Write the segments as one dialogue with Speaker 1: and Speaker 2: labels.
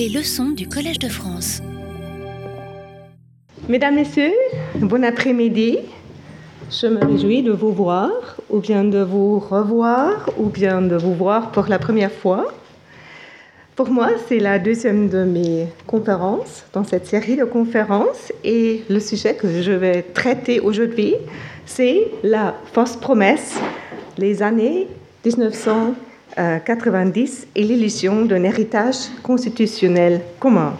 Speaker 1: Les leçons du Collège de France.
Speaker 2: Mesdames, Messieurs, bon après-midi. Je me réjouis de vous voir, ou bien de vous revoir, ou bien de vous voir pour la première fois. Pour moi, c'est la deuxième de mes conférences dans cette série de conférences et le sujet que je vais traiter aujourd'hui, c'est la fausse promesse, les années 1990 et l'illusion d'un héritage constitutionnel commun.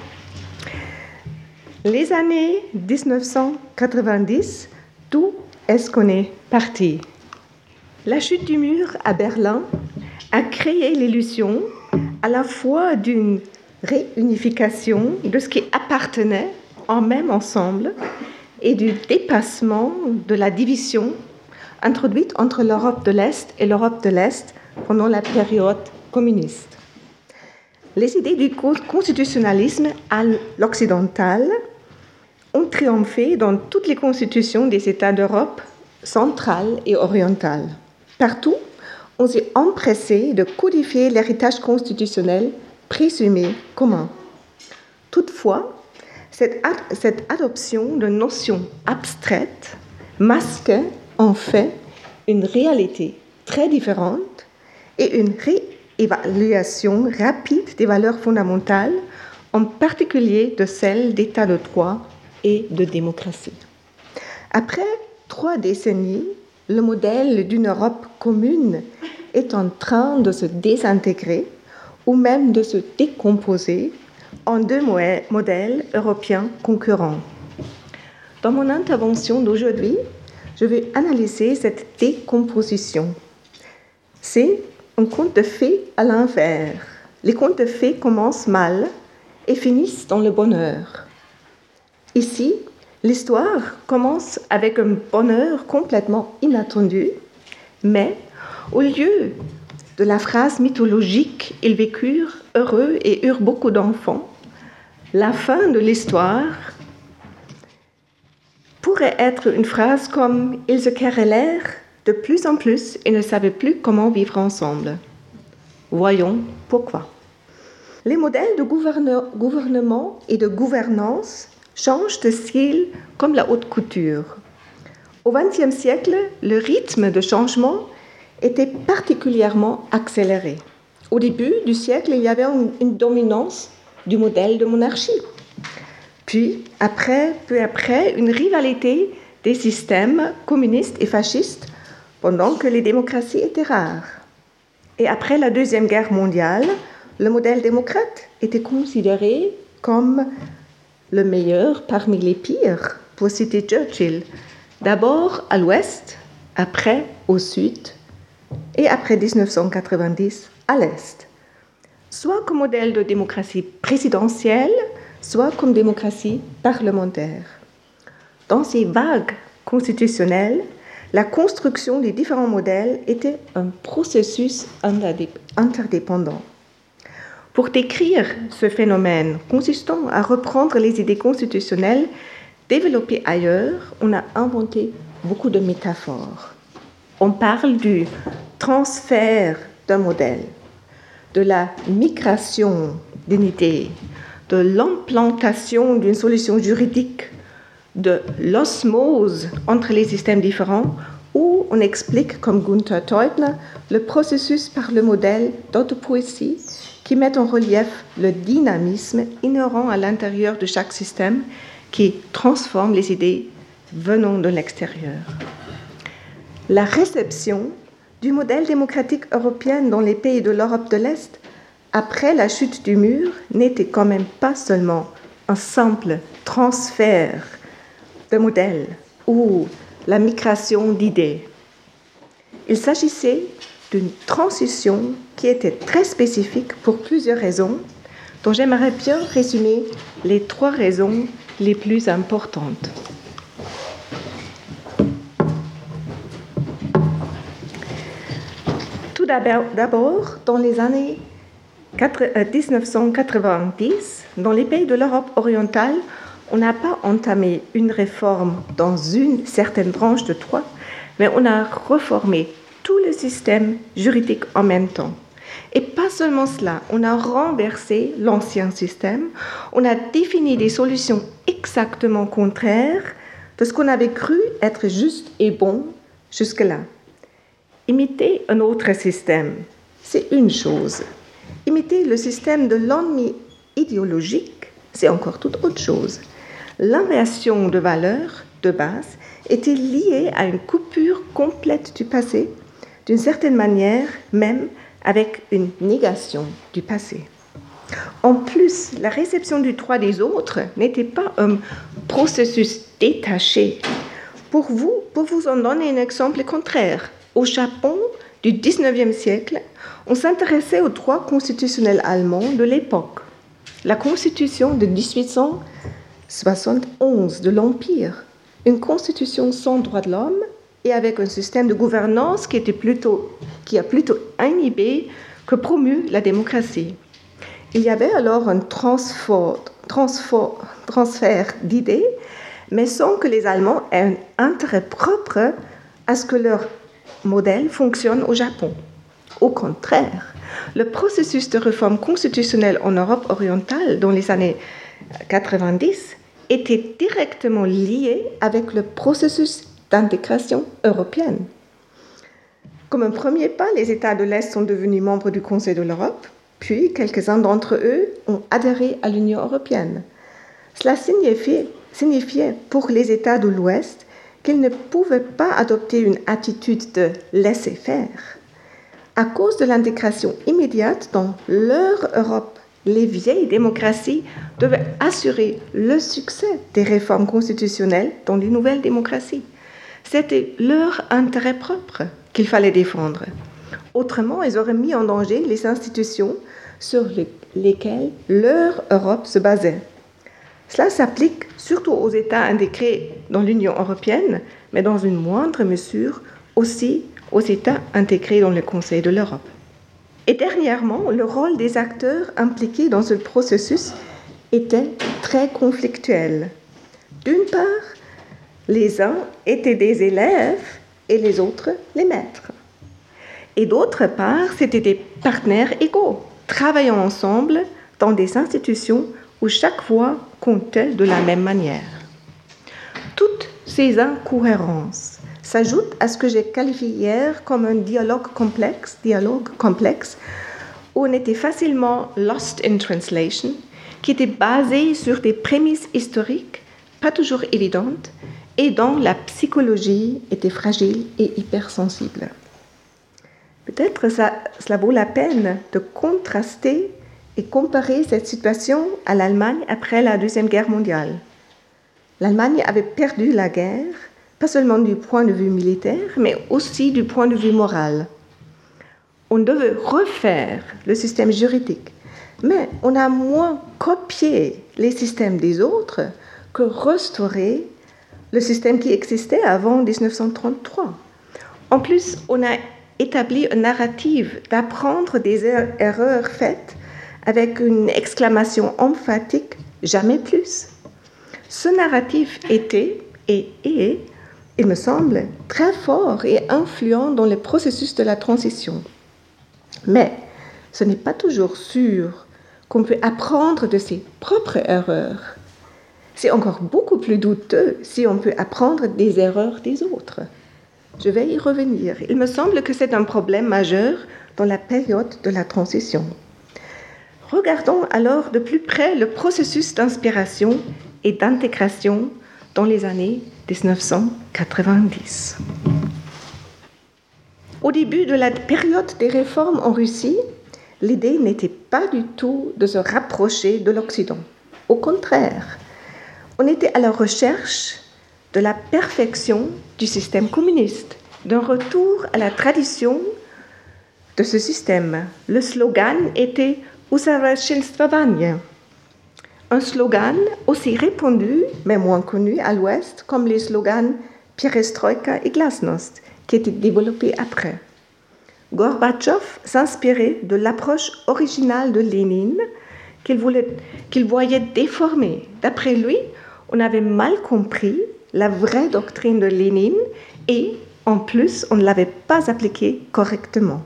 Speaker 2: Les années 1990, tout est-ce qu'on est parti? La chute du mur à Berlin a créé l'illusion à la fois d'une réunification de ce qui appartenait en même ensemble et du dépassement de la division introduite entre l'Europe de l'Est et l'Europe de l'Est pendant la période communiste. Les idées du constitutionnalisme à l'occidental ont triomphé dans toutes les constitutions des États d'Europe centrale et orientale. Partout, on s'est empressé de codifier l'héritage constitutionnel présumé commun. Toutefois, cette, cette adoption de notions abstraites masque en fait une réalité très différente et une réévaluation rapide des valeurs fondamentales, en particulier de celles d'état de droit et de démocratie. Après trois décennies, le modèle d'une Europe commune est en train de se désintégrer ou même de se décomposer en deux modèles européens concurrents. Dans mon intervention d'aujourd'hui, je vais analyser cette décomposition. C'est un conte de fées à l'envers. Les contes de fées commencent mal et finissent dans le bonheur. Ici, l'histoire commence avec un bonheur complètement inattendu, mais au lieu de la phrase mythologique Ils vécurent heureux et eurent beaucoup d'enfants, la fin de l'histoire pourrait être une phrase comme Ils se querellèrent de plus en plus et ne savaient plus comment vivre ensemble. Voyons pourquoi. Les modèles de gouvernement et de gouvernance changent de style comme la haute couture. Au XXe siècle, le rythme de changement était particulièrement accéléré. Au début du siècle, il y avait une dominance du modèle de monarchie. Puis, peu après, une rivalité des systèmes communistes et fascistes pendant que les démocraties étaient rares. Et après la Deuxième Guerre mondiale, le modèle démocrate était considéré comme le meilleur parmi les pires, pour citer Churchill. D'abord à l'ouest, après au sud, et après 1990 à l'est. Soit comme modèle de démocratie présidentielle, soit comme démocratie parlementaire. Dans ces vagues constitutionnelles, la construction des différents modèles était un processus interdépendant. Pour décrire ce phénomène consistant à reprendre les idées constitutionnelles développées ailleurs, on a inventé beaucoup de métaphores. On parle du transfert d'un modèle, de la migration d'une idée, de l'implantation d'une solution juridique, de l'osmose entre les systèmes différents, où on explique, comme Gunther Teubner, le processus par le modèle d'autopoésie qui met en relief le dynamisme inhérent à l'intérieur de chaque système qui transforme les idées venant de l'extérieur. La réception du modèle démocratique européen dans les pays de l'Europe de l'Est après la chute du mur n'était quand même pas seulement un simple transfert de modèle ou la migration d'idées. Il s'agissait d'une transition qui était très spécifique pour plusieurs raisons, dont j'aimerais bien résumer les trois raisons les plus importantes. Tout d'abord, dans les années 1990, euh, dans les pays de l'Europe orientale, on n'a pas entamé une réforme dans une certaine branche de droit, mais on a reformé tout le système juridique en même temps. Et pas seulement cela, on a renversé l'ancien système, on a défini des solutions exactement contraires de ce qu'on avait cru être juste et bon jusque-là. Imiter un autre système, c'est une chose. Imiter le système de l'ennemi idéologique, c'est encore toute autre chose. L'inversion de valeurs de base était liée à une coupure complète du passé, d'une certaine manière même avec une négation du passé. En plus, la réception du droit des autres n'était pas un processus détaché. Pour vous, pour vous en donner un exemple contraire, au Japon du 19e siècle, on s'intéressait au droit constitutionnel allemand de l'époque. La constitution de 1871 de l'Empire, une constitution sans droit de l'homme et avec un système de gouvernance qui, était plutôt, qui a plutôt inhibé que promu la démocratie. Il y avait alors un transfert d'idées, mais sans que les Allemands aient un intérêt propre à ce que leur modèle fonctionne au Japon. Au contraire, le processus de réforme constitutionnelle en Europe orientale dans les années 90 était directement lié avec le processus d'intégration européenne. Comme un premier pas, les États de l'Est sont devenus membres du Conseil de l'Europe, puis quelques-uns d'entre eux ont adhéré à l'Union européenne. Cela signifiait, signifiait pour les États de l'Ouest qu'ils ne pouvaient pas adopter une attitude de laisser faire. À cause de l'intégration immédiate dans leur Europe, les vieilles démocraties devaient assurer le succès des réformes constitutionnelles dans les nouvelles démocraties. C'était leur intérêt propre qu'il fallait défendre. Autrement, ils auraient mis en danger les institutions sur lesquelles leur Europe se basait. Cela s'applique surtout aux États intégrés dans l'Union européenne, mais dans une moindre mesure aussi aux États intégrés dans le Conseil de l'Europe. Et dernièrement, le rôle des acteurs impliqués dans ce processus était très conflictuel. D'une part, les uns étaient des élèves et les autres les maîtres. Et d'autre part, c'étaient des partenaires égaux, travaillant ensemble dans des institutions où chaque voix comptait de la même manière. Toutes ces incohérences s'ajoutent à ce que j'ai qualifié hier comme un dialogue complexe, dialogue complexe, où on était facilement lost in translation, qui était basé sur des prémices historiques pas toujours évidentes et dont la psychologie était fragile et hypersensible. Peut-être cela vaut la peine de contraster et comparer cette situation à l'Allemagne après la Deuxième Guerre mondiale. L'Allemagne avait perdu la guerre, pas seulement du point de vue militaire, mais aussi du point de vue moral. On devait refaire le système juridique, mais on a moins copié les systèmes des autres que restaurer le système qui existait avant 1933. En plus, on a établi une narrative d'apprendre des er-, erreurs faites avec une exclamation emphatique jamais plus. Ce narratif était et est, il me semble, très fort et influent dans le processus de la transition. Mais ce n'est pas toujours sûr qu'on peut apprendre de ses propres erreurs. C'est encore beaucoup plus douteux si on peut apprendre des erreurs des autres. Je vais y revenir. Il me semble que c'est un problème majeur dans la période de la transition. Regardons alors de plus près le processus d'inspiration et d'intégration dans les années 1990. Au début de la période des réformes en Russie, l'idée n'était pas du tout de se rapprocher de l'Occident. Au contraire, on était à la recherche de la perfection du système communiste, d'un retour à la tradition de ce système. Le slogan était un slogan aussi répandu, mais moins connu à l'Ouest, comme les slogans Perestroika et Glasnost, qui étaient développés après. Gorbatchev s'inspirait de l'approche originale de Lénine qu'il voyait déformée. D'après lui, on avait mal compris la vraie doctrine de Lénine et, en plus, on ne l'avait pas appliquée correctement.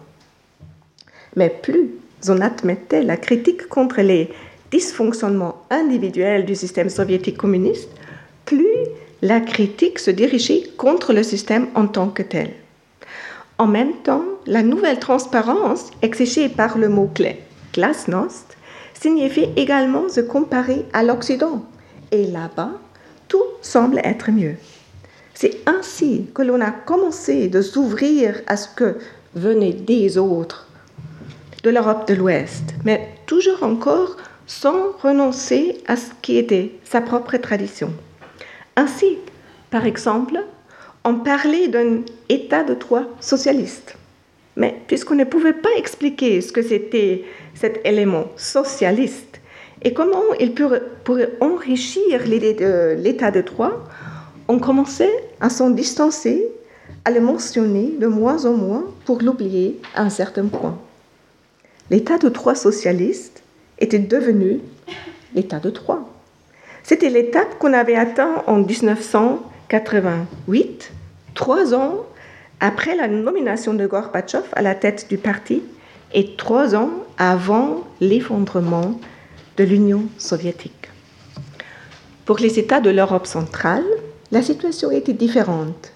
Speaker 2: Mais plus on admettait la critique contre les dysfonctionnements individuels du système soviétique communiste, plus la critique se dirigeait contre le système en tant que tel. En même temps, la nouvelle transparence exigée par le mot-clé glasnost signifie également se comparer à l'Occident. Et là-bas, tout semble être mieux. C'est ainsi que l'on a commencé de s'ouvrir à ce que venait des autres, de l'Europe de l'Ouest, mais toujours encore sans renoncer à ce qui était sa propre tradition. Ainsi, par exemple, on parlait d'un état de droit socialiste. Mais puisqu'on ne pouvait pas expliquer ce que c'était cet élément socialiste et comment il pourrait, enrichir l'idée de l'état de droit, on commençait à s'en distancer, à le mentionner de moins en moins pour l'oublier à un certain point. L'état de droit socialiste était devenu l'état de droit. C'était l'étape qu'on avait atteint en 1988, trois ans après la nomination de Gorbatchev à la tête du parti et trois ans avant l'effondrement de l'Union soviétique. Pour les États de l'Europe centrale, la situation était différente.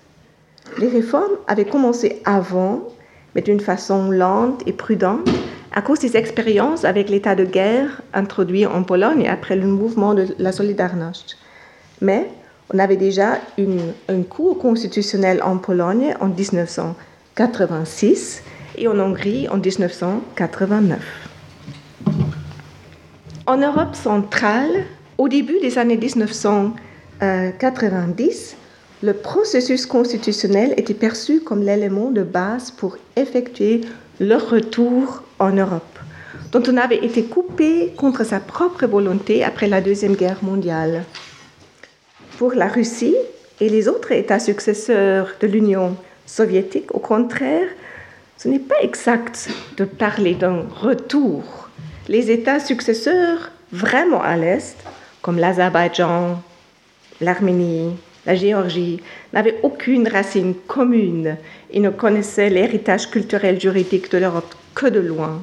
Speaker 2: Les réformes avaient commencé avant, mais d'une façon lente et prudente, à cause des expériences avec l'état de guerre introduit en Pologne après le mouvement de la Solidarność. Mais on avait déjà une, un cours constitutionnel en Pologne en 1986 et en Hongrie en 1989. En Europe centrale, au début des années 1990, le processus constitutionnel était perçu comme l'élément de base pour effectuer le retour en Europe, dont on avait été coupé contre sa propre volonté après la Deuxième Guerre mondiale. Pour la Russie et les autres États successeurs de l'Union soviétique, au contraire, ce n'est pas exact de parler d'un retour. Les États successeurs vraiment à l'Est, comme l'Azerbaïdjan, l'Arménie, la Géorgie, n'avaient aucune racine commune et ne connaissaient l'héritage culturel juridique de l'Europe que de loin.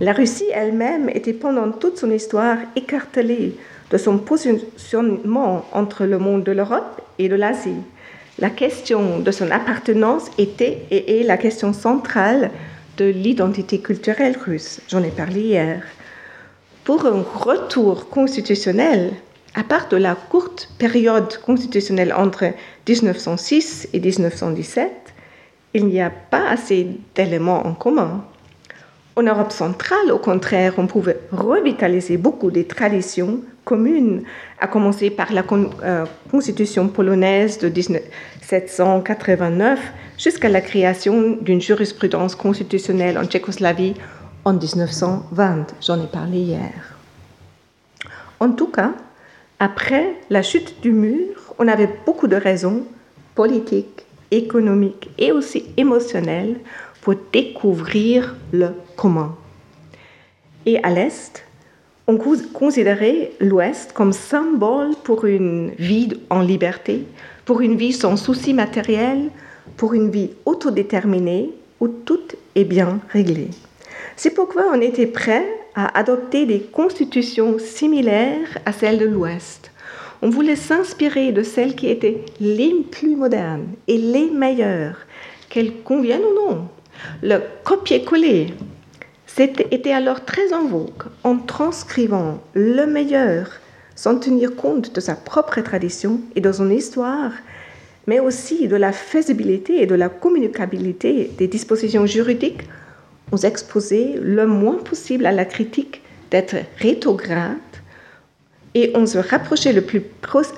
Speaker 2: La Russie elle-même était pendant toute son histoire écartelée de son positionnement entre le monde de l'Europe et de l'Asie. La question de son appartenance était et est la question centrale de l'identité culturelle russe. J'en ai parlé hier. Pour un retour constitutionnel, à part de la courte période constitutionnelle entre 1906 et 1917, il n'y a pas assez d'éléments en commun. En Europe centrale, au contraire, on pouvait revitaliser beaucoup des traditions communes, à commencer par la euh, constitution polonaise de 1789 jusqu'à la création d'une jurisprudence constitutionnelle en Tchécoslavie en 1920. J'en ai parlé hier. En tout cas, après la chute du mur, on avait beaucoup de raisons politiques, économiques et aussi émotionnelles pour découvrir le commun. Et à l'Est, on considérait l'Ouest comme symbole pour une vie en liberté, pour une vie sans soucis matériels, pour une vie autodéterminée où tout est bien réglé. C'est pourquoi on était prêt à adopter des constitutions similaires à celles de l'Ouest. On voulait s'inspirer de celles qui étaient les plus modernes et les meilleures, qu'elles conviennent ou non. Le copier-coller était alors très en vogue en transcrivant le meilleur sans tenir compte de sa propre tradition et de son histoire, mais aussi de la faisabilité et de la communicabilité des dispositions juridiques, on s'exposait le moins possible à la critique d'être rétrograde et on se rapprochait le plus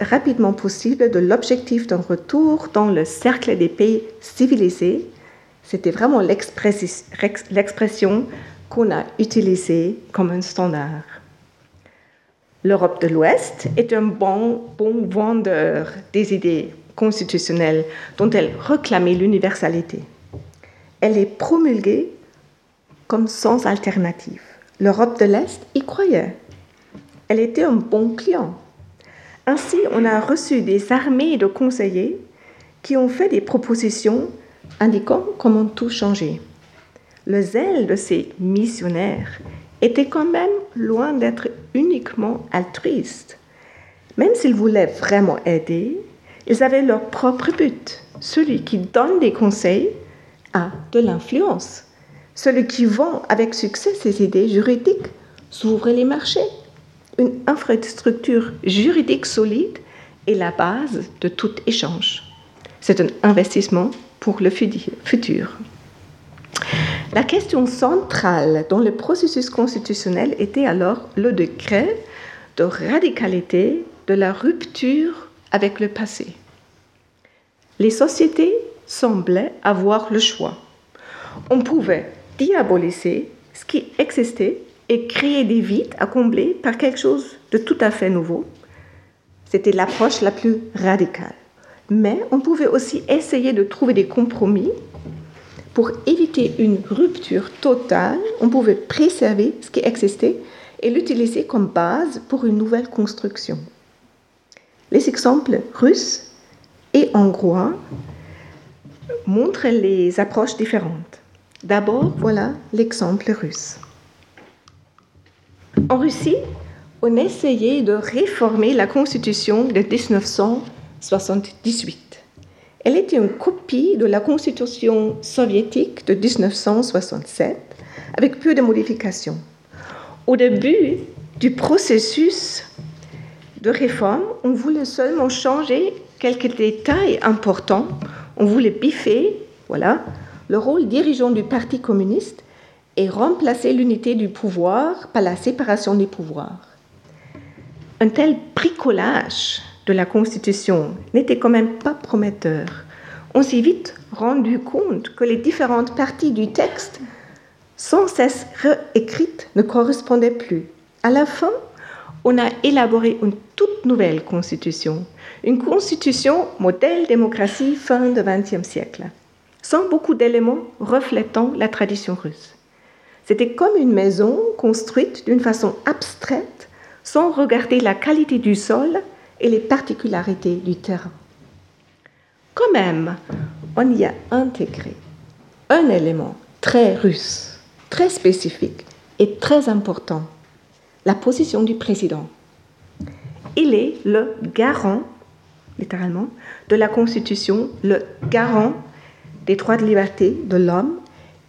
Speaker 2: rapidement possible de l'objectif d'un retour dans le cercle des pays civilisés c'était vraiment l'expression qu'on a utilisée comme un standard. L'Europe de l'Ouest est un bon, bon vendeur des idées constitutionnelles dont elle réclamait l'universalité. Elle est promulguée comme sans alternative. L'Europe de l'Est y croyait. Elle était un bon client. Ainsi, on a reçu des armées de conseillers qui ont fait des propositions indiquant comment tout changer. le zèle de ces missionnaires était quand même loin d'être uniquement altruiste. Même s'ils voulaient vraiment aider, ils avaient leur propre but. Celui qui donne des conseils a de l'influence. Celui qui vend avec succès ses idées juridiques s'ouvre les marchés. Une infrastructure juridique solide est la base de tout échange. C'est un investissement pour le futur. La question centrale dans le processus constitutionnel était alors le décret de radicalité de la rupture avec le passé. Les sociétés semblaient avoir le choix. On pouvait diaboliser ce qui existait et créer des vides à combler par quelque chose de tout à fait nouveau. C'était l'approche la plus radicale. Mais on pouvait aussi essayer de trouver des compromis pour éviter une rupture totale, on pouvait préserver ce qui existait et l'utiliser comme base pour une nouvelle construction. Les exemples russes et hongrois montrent les approches différentes. D'abord, voilà l'exemple russe. En Russie, on essayait de réformer la constitution de 1978. Elle était une copie de la constitution soviétique de 1967, avec peu de modifications. Au début du processus de réforme, on voulait seulement changer quelques détails importants. On voulait biffer, voilà, le rôle dirigeant du Parti communiste et remplacer l'unité du pouvoir par la séparation des pouvoirs. Un tel bricolage de la Constitution n'était quand même pas prometteur. On s'est vite rendu compte que les différentes parties du texte, sans cesse réécrites, ne correspondaient plus. À la fin, on a élaboré une toute nouvelle constitution, une constitution modèle démocratie fin du XXe siècle, sans beaucoup d'éléments reflétant la tradition russe. C'était comme une maison construite d'une façon abstraite, sans regarder la qualité du sol et les particularités du terrain. Quand même, on y a intégré un élément très russe, très spécifique et très important, la position du président. Il est le garant, littéralement, de la Constitution, le garant des droits de liberté de l'homme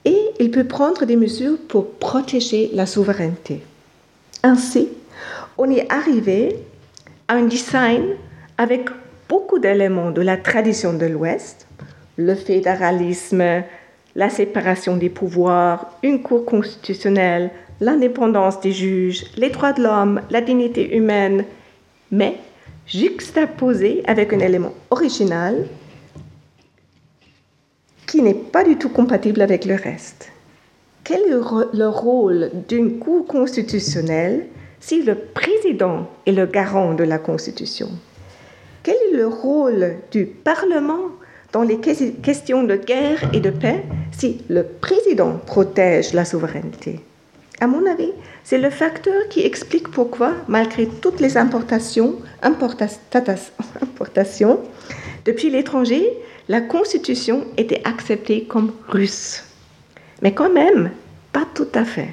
Speaker 2: et il peut prendre des mesures pour protéger la souveraineté. Ainsi, on est arrivé un design avec beaucoup d'éléments de la tradition de l'Ouest, le fédéralisme, la séparation des pouvoirs, une cour constitutionnelle, l'indépendance des juges, les droits de l'homme, la dignité humaine, mais juxtaposé avec un élément original qui n'est pas du tout compatible avec le reste. Quel est le rôle d'une cour constitutionnelle si le président est le garant de la Constitution? Quel est le rôle du Parlement dans les questions de guerre et de paix si le président protège la souveraineté? À mon avis, c'est le facteur qui explique pourquoi, malgré toutes les importations, importations depuis l'étranger, la Constitution était acceptée comme russe. Mais quand même, pas tout à fait.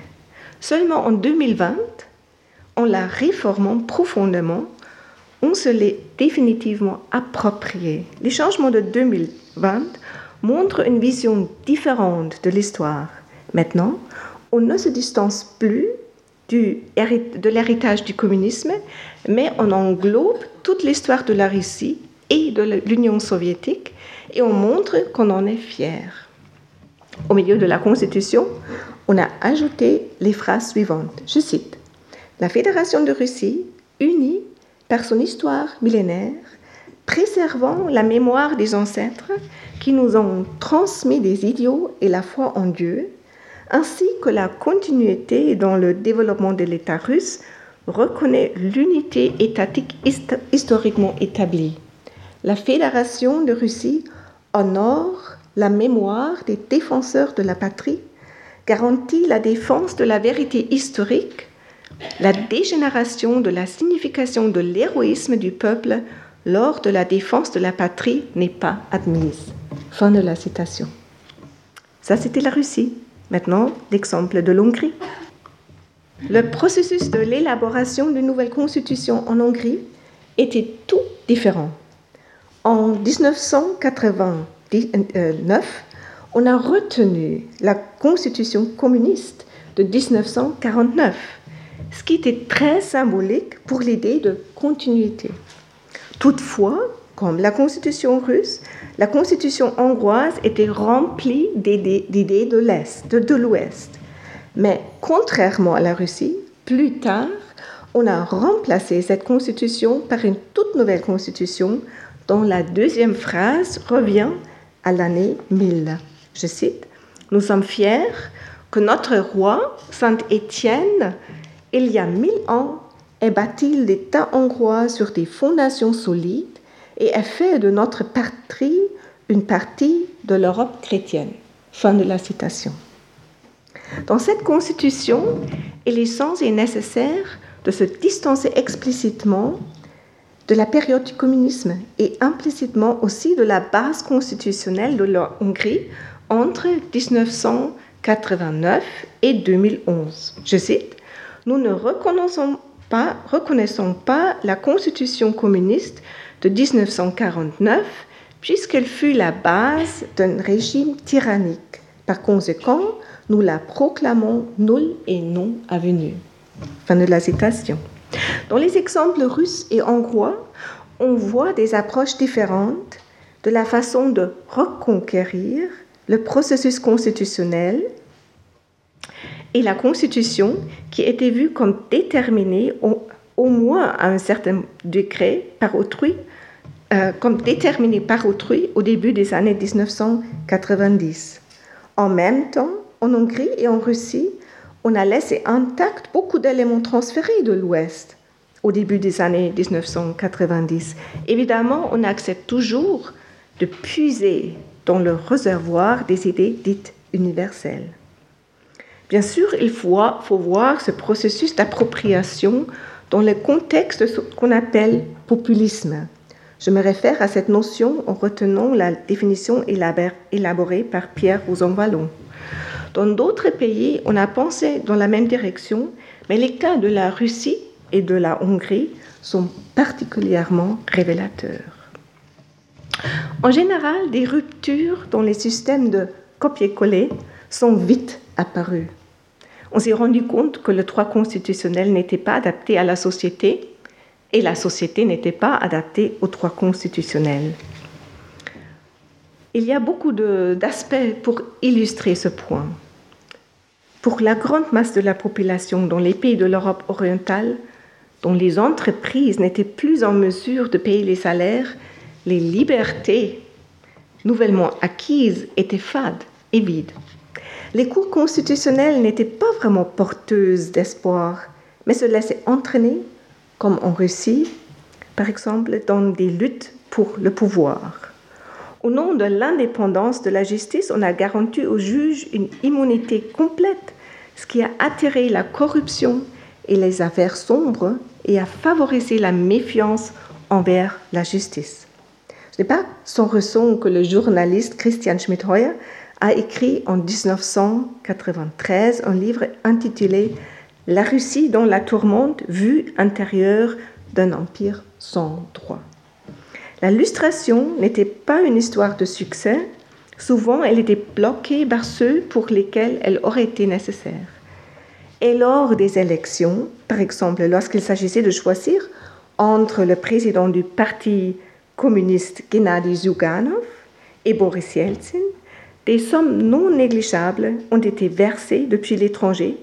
Speaker 2: Seulement en 2020, en la réformant profondément, on se l'est définitivement approprié. Les changements de 2020 montrent une vision différente de l'histoire. Maintenant, on ne se distance plus de l'héritage du communisme, mais on englobe toute l'histoire de la Russie et de l'Union soviétique et on montre qu'on en est fier. Au milieu de la Constitution, on a ajouté les phrases suivantes. Je cite la Fédération de Russie, unie par son histoire millénaire, préservant la mémoire des ancêtres qui nous ont transmis des idiots et la foi en Dieu, ainsi que la continuité dans le développement de l'État russe, reconnaît l'unité étatique historiquement établie. La Fédération de Russie honore la mémoire des défenseurs de la patrie, garantit la défense de la vérité historique la dégénération de la signification de l'héroïsme du peuple lors de la défense de la patrie n'est pas admise. Fin de la citation. Ça, c'était la Russie. Maintenant, l'exemple de l'Hongrie. Le processus de l'élaboration d'une nouvelle constitution en Hongrie était tout différent. En 1989, on a retenu la constitution communiste de 1949, ce qui était très symbolique pour l'idée de continuité. Toutefois, comme la constitution russe, la constitution hongroise était remplie d'idées de l'Est, de l'Ouest. Mais contrairement à la Russie, plus tard, on a remplacé cette constitution par une toute nouvelle constitution dont la deuxième phrase revient à l'année 1000. Je cite, Nous sommes fiers que notre roi, Saint Étienne, il y a mille ans, ait bâti l'État hongrois sur des fondations solides et ait fait de notre patrie une partie de l'Europe chrétienne. Fin de la citation. Dans cette constitution, il est sans et nécessaire de se distancer explicitement de la période du communisme et implicitement aussi de la base constitutionnelle de la Hongrie entre 1989 et 2011. Je cite, Nous ne reconnaissons pas, reconnaissons pas la constitution communiste de 1949 puisqu'elle fut la base d'un régime tyrannique. Par conséquent, nous la proclamons nulle et non avenue. Fin de la citation. Dans les exemples russes et hongrois, on voit des approches différentes de la façon de reconquérir le processus constitutionnel et la Constitution qui était vue comme déterminée au, moins à un certain degré par autrui, euh, comme déterminée par autrui au début des années 1990. En même temps, en Hongrie et en Russie, on a laissé intact beaucoup d'éléments transférés de l'Ouest au début des années 1990. Évidemment, on accepte toujours de puiser dans le réservoir des idées dites universelles. Bien sûr, il faut, voir ce processus d'appropriation dans le contexte qu'on appelle populisme. Je me réfère à cette notion en retenant la définition élaborée par Pierre Rosanvallon. Dans d'autres pays, on a pensé dans la même direction, mais les cas de la Russie et de la Hongrie sont particulièrement révélateurs. En général, des ruptures dans les systèmes de copier-coller sont vite apparues. On s'est rendu compte que le droit constitutionnel n'était pas adapté à la société et la société n'était pas adaptée au droit constitutionnel. Il y a beaucoup d'aspects pour illustrer ce point. Pour la grande masse de la population dans les pays de l'Europe orientale, dont les entreprises n'étaient plus en mesure de payer les salaires, les libertés nouvellement acquises étaient fades et vides. Les cours constitutionnels n'étaient pas vraiment porteuses d'espoir, mais se laissaient entraîner, comme en Russie, par exemple, dans des luttes pour le pouvoir. Au nom de l'indépendance de la justice, on a garanti aux juges une immunité complète, ce qui a attiré la corruption et les affaires sombres et a favorisé la méfiance envers la justice. Ce n'est pas sans raison que le journaliste Christian Schmidheuer a écrit en 1993 un livre intitulé La Russie dans la tourmente, vue intérieure d'un empire sans droit. La lustration n'était pas une histoire de succès, souvent elle était bloquée par ceux pour lesquels elle aurait été nécessaire. Et lors des élections, par exemple lorsqu'il s'agissait de choisir entre le président du Parti communiste Gennady Zyuganov et Boris Yeltsin, des sommes non négligeables ont été versées depuis l'étranger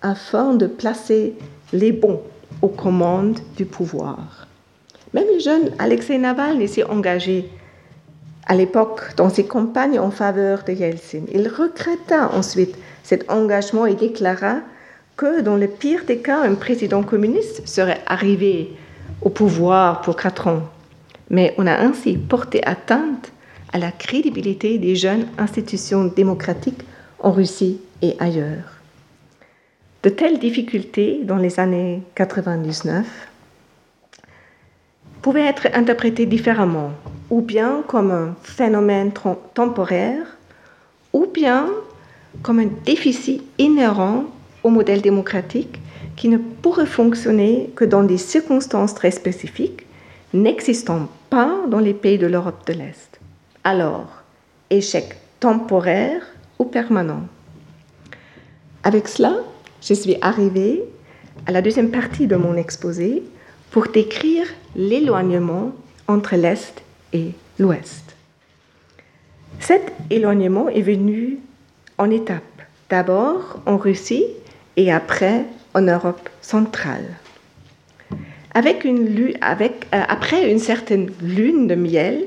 Speaker 2: afin de placer les bons aux commandes du pouvoir. Même le jeune Alexei Navalny s'est engagé à l'époque dans ses campagnes en faveur de Yeltsin. Il regretta ensuite cet engagement et déclara que dans le pire des cas, un président communiste serait arrivé au pouvoir pour quatre ans. Mais on a ainsi porté atteinte à la crédibilité des jeunes institutions démocratiques en Russie et ailleurs. De telles difficultés dans les années 99 pouvait être interprété différemment, ou bien comme un phénomène temporaire, ou bien comme un déficit inhérent au modèle démocratique qui ne pourrait fonctionner que dans des circonstances très spécifiques, n'existant pas dans les pays de l'Europe de l'Est. Alors, échec temporaire ou permanent? Avec cela, je suis arrivée à la deuxième partie de mon exposé pour décrire l'éloignement entre l'Est et l'Ouest. Cet éloignement est venu en étapes. D'abord en Russie et après en Europe centrale. Avec une, avec, euh, après une certaine lune de miel,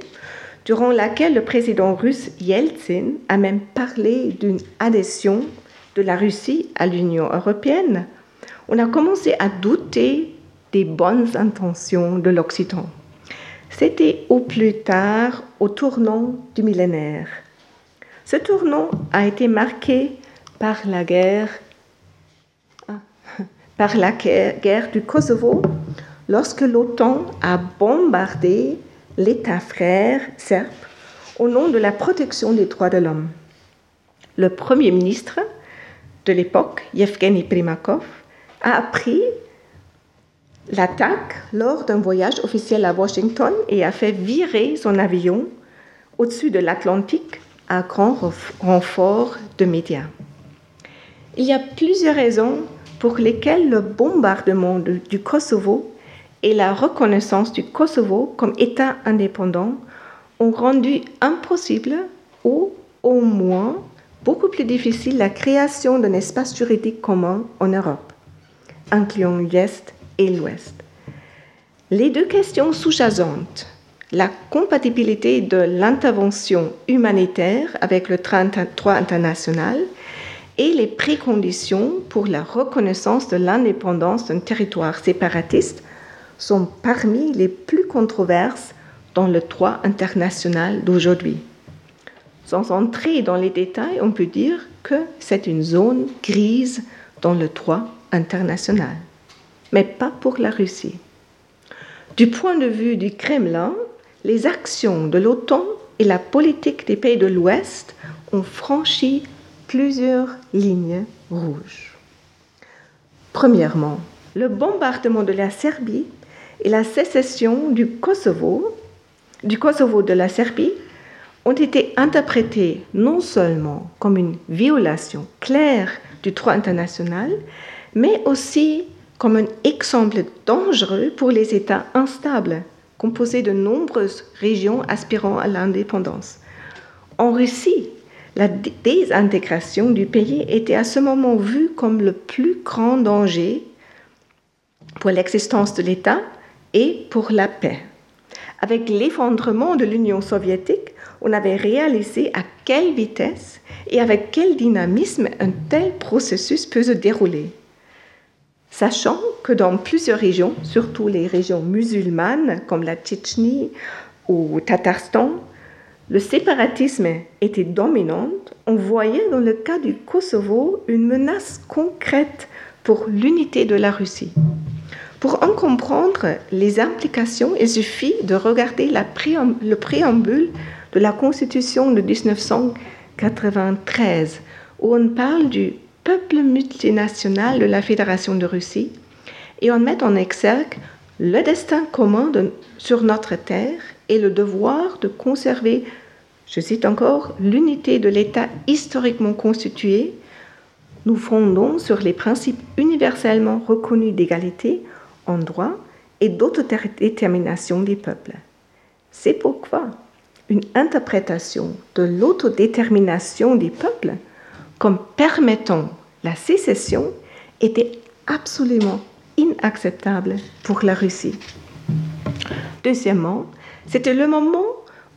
Speaker 2: durant laquelle le président russe Yeltsin a même parlé d'une adhésion de la Russie à l'Union européenne, on a commencé à douter des bonnes intentions de l'Occident. C'était au plus tard au tournant du millénaire. Ce tournant a été marqué par la guerre, ah, par la guerre du Kosovo, lorsque l'OTAN a bombardé l'État frère serbe au nom de la protection des droits de l'homme. Le Premier ministre de l'époque, Yevgeny Primakov, a appris l'attaque lors d'un voyage officiel à Washington et a fait virer son avion au-dessus de l'Atlantique à grand renfort de médias. Il y a plusieurs raisons pour lesquelles le bombardement du Kosovo et la reconnaissance du Kosovo comme État indépendant ont rendu impossible ou au moins beaucoup plus difficile la création d'un espace juridique commun en Europe, incluant l'Est et l'Ouest. Les deux questions sous-jacentes, la compatibilité de l'intervention humanitaire avec le droit international et les préconditions pour la reconnaissance de l'indépendance d'un territoire séparatiste sont parmi les plus controverses dans le droit international d'aujourd'hui. Sans entrer dans les détails, on peut dire que c'est une zone grise dans le droit international, mais pas pour la Russie. Du point de vue du Kremlin, les actions de l'OTAN et la politique des pays de l'Ouest ont franchi plusieurs lignes rouges. Premièrement, le bombardement de la Serbie et la sécession du Kosovo, du Kosovo de la Serbie ont été interprétés non seulement comme une violation claire du droit international, mais aussi comme un exemple dangereux pour les États instables, composés de nombreuses régions aspirant à l'indépendance. En Russie, la désintégration du pays était à ce moment vue comme le plus grand danger pour l'existence de l'État et pour la paix. Avec l'effondrement de l'Union soviétique, on avait réalisé à quelle vitesse et avec quel dynamisme un tel processus peut se dérouler. Sachant que dans plusieurs régions, surtout les régions musulmanes comme la Tchétchénie ou Tatarstan, le séparatisme était dominant, on voyait dans le cas du Kosovo une menace concrète pour l'unité de la Russie. Pour en comprendre les implications, il suffit de regarder le préambule de la Constitution de 1993, où on parle du peuple multinational de la Fédération de Russie et on met en exergue le destin commun sur notre terre et le devoir de conserver, je cite encore, l'unité de l'État historiquement constitué, nous fondons sur les principes universellement reconnus d'égalité en droit et d'autodétermination des peuples. C'est pourquoi une interprétation de l'autodétermination des peuples comme permettant la sécession était absolument inacceptable pour la Russie. Deuxièmement, c'était le moment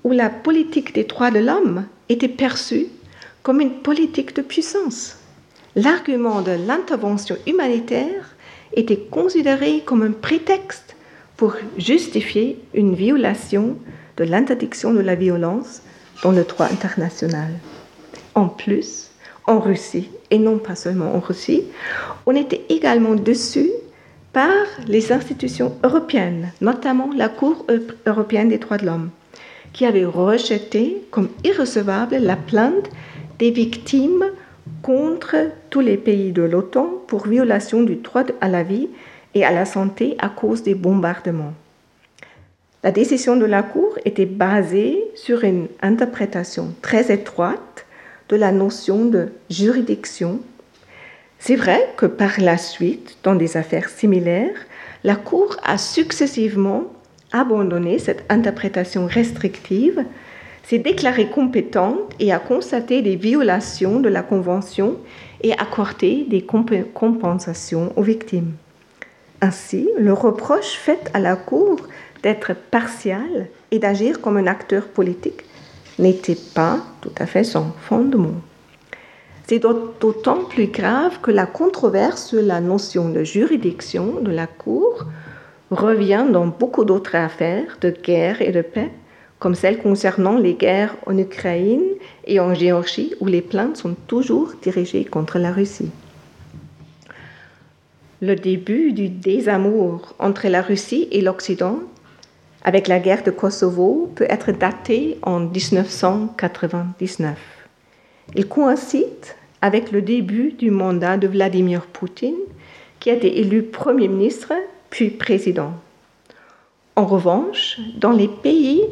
Speaker 2: où la politique des droits de l'homme était perçue comme une politique de puissance. L'argument de l'intervention humanitaire était considéré comme un prétexte pour justifier une violation de l'interdiction de la violence dans le droit international. En plus, en Russie, et non pas seulement en Russie, on était également dessus par les institutions européennes, notamment la Cour européenne des droits de l'homme, qui avait rejeté comme irrecevable la plainte des victimes contre tous les pays de l'OTAN pour violation du droit à la vie et à la santé à cause des bombardements. La décision de la Cour était basée sur une interprétation très étroite de la notion de juridiction. C'est vrai que par la suite, dans des affaires similaires, la Cour a successivement abandonné cette interprétation restrictive, s'est déclarée compétente et a constaté des violations de la Convention et accordé des compensations aux victimes. Ainsi, le reproche fait à la Cour d'être partial et d'agir comme un acteur politique n'était pas tout à fait sans fondement. C'est d'autant plus grave que la controverse sur la notion de juridiction de la Cour revient dans beaucoup d'autres affaires de guerre et de paix, comme celle concernant les guerres en Ukraine et en Géorgie, où les plaintes sont toujours dirigées contre la Russie. Le début du désamour entre la Russie et l'Occident avec la guerre de Kosovo peut être daté en 1999. Il coïncide avec le début du mandat de Vladimir Poutine, qui a été élu Premier ministre puis président. En revanche, dans les pays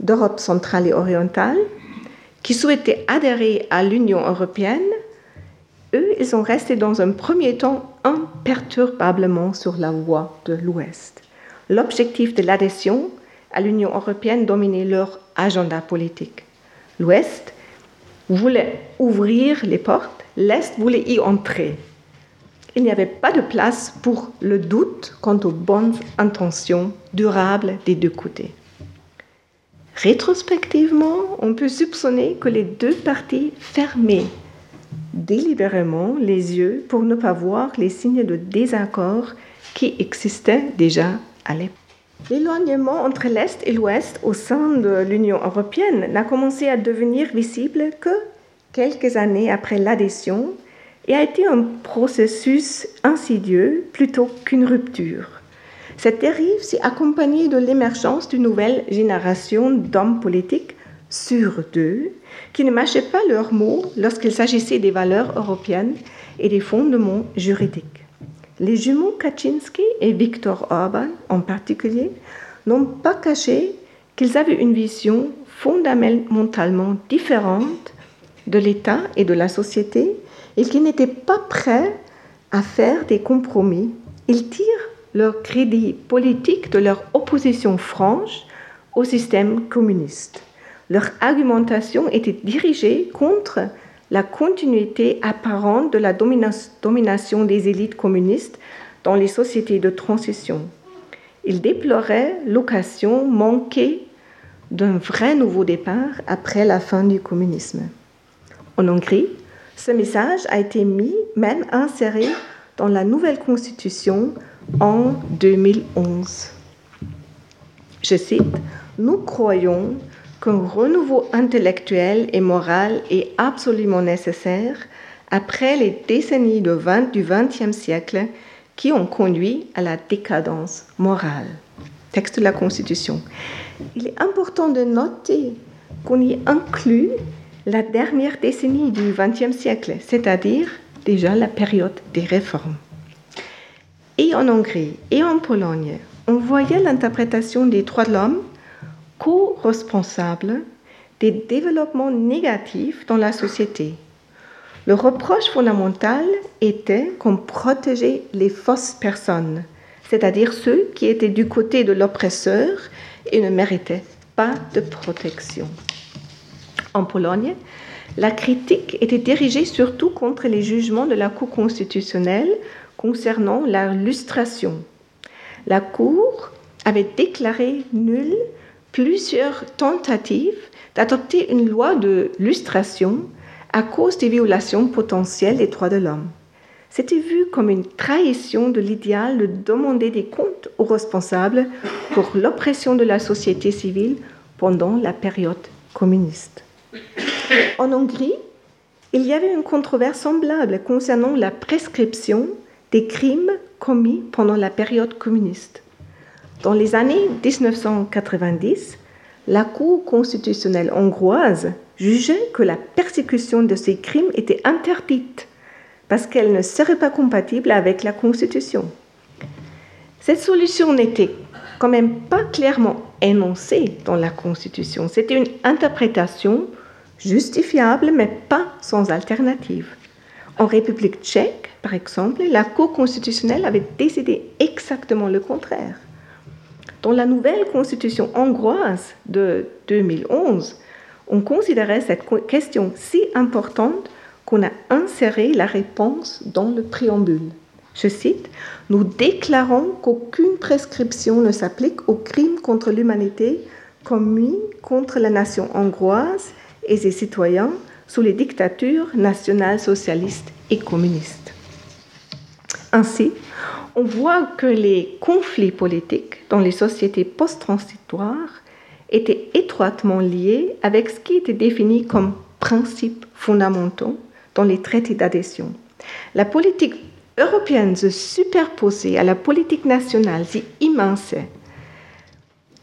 Speaker 2: d'Europe centrale et orientale qui souhaitaient adhérer à l'Union européenne, eux, ils sont restés dans un premier temps imperturbablement sur la voie de l'Ouest l'objectif de l'adhésion à l'Union européenne dominait leur agenda politique. L'Ouest voulait ouvrir les portes, l'Est voulait y entrer. Il n'y avait pas de place pour le doute quant aux bonnes intentions durables des deux côtés. Rétrospectivement, on peut soupçonner que les deux parties fermaient délibérément les yeux pour ne pas voir les signes de désaccord qui existaient déjà L'éloignement entre l'Est et l'Ouest au sein de l'Union européenne n'a commencé à devenir visible que quelques années après l'adhésion et a été un processus insidieux plutôt qu'une rupture. Cette dérive s'est accompagnée de l'émergence d'une nouvelle génération d'hommes politiques sur deux qui ne mâchaient pas leurs mots lorsqu'il s'agissait des valeurs européennes et des fondements juridiques. Les jumeaux Kaczynski et Viktor Orban en particulier n'ont pas caché qu'ils avaient une vision fondamentalement différente de l'État et de la société et qu'ils n'étaient pas prêts à faire des compromis. Ils tirent leur crédit politique de leur opposition franche au système communiste. Leur argumentation était dirigée contre la continuité apparente de la domination des élites communistes dans les sociétés de transition. Il déplorait l'occasion manquée d'un vrai nouveau départ après la fin du communisme. En Hongrie, ce message a été mis, même inséré, dans la nouvelle constitution en 2011. Je cite, Nous croyons qu'un renouveau intellectuel et moral est absolument nécessaire après les décennies du XXe siècle qui ont conduit à la décadence morale. Texte de la Constitution. Il est important de noter qu'on y inclut la dernière décennie du XXe siècle, c'est-à-dire déjà la période des réformes. Et en Hongrie et en Pologne, on voyait l'interprétation des droits de l'homme co-responsable des développements négatifs dans la société. Le reproche fondamental était qu'on protégeait les fausses personnes, c'est-à-dire ceux qui étaient du côté de l'oppresseur et ne méritaient pas de protection. En Pologne, la critique était dirigée surtout contre les jugements de la Cour constitutionnelle concernant la lustration. La Cour avait déclaré nulle plusieurs tentatives d'adopter une loi de lustration à cause des violations potentielles des droits de l'homme. C'était vu comme une trahison de l'idéal de demander des comptes aux responsables pour l'oppression de la société civile pendant la période communiste. En Hongrie, il y avait une controverse semblable concernant la prescription des crimes commis pendant la période communiste. Dans les années 1990, la Cour constitutionnelle hongroise jugeait que la persécution de ces crimes était interdite parce qu'elle ne serait pas compatible avec la Constitution. Cette solution n'était quand même pas clairement énoncée dans la Constitution. C'était une interprétation justifiable, mais pas sans alternative. En République tchèque, par exemple, la Cour constitutionnelle avait décidé exactement le contraire. Dans la nouvelle constitution hongroise de 2011, on considérait cette question si importante qu'on a inséré la réponse dans le préambule. Je cite, Nous déclarons qu'aucune prescription ne s'applique aux crimes contre l'humanité commis contre la nation hongroise et ses citoyens sous les dictatures nationales socialistes et communistes. Ainsi, on voit que les conflits politiques dans les sociétés post-transitoires étaient étroitement liés avec ce qui était défini comme principes fondamentaux dans les traités d'adhésion. La politique européenne se superposait à la politique nationale, si immense.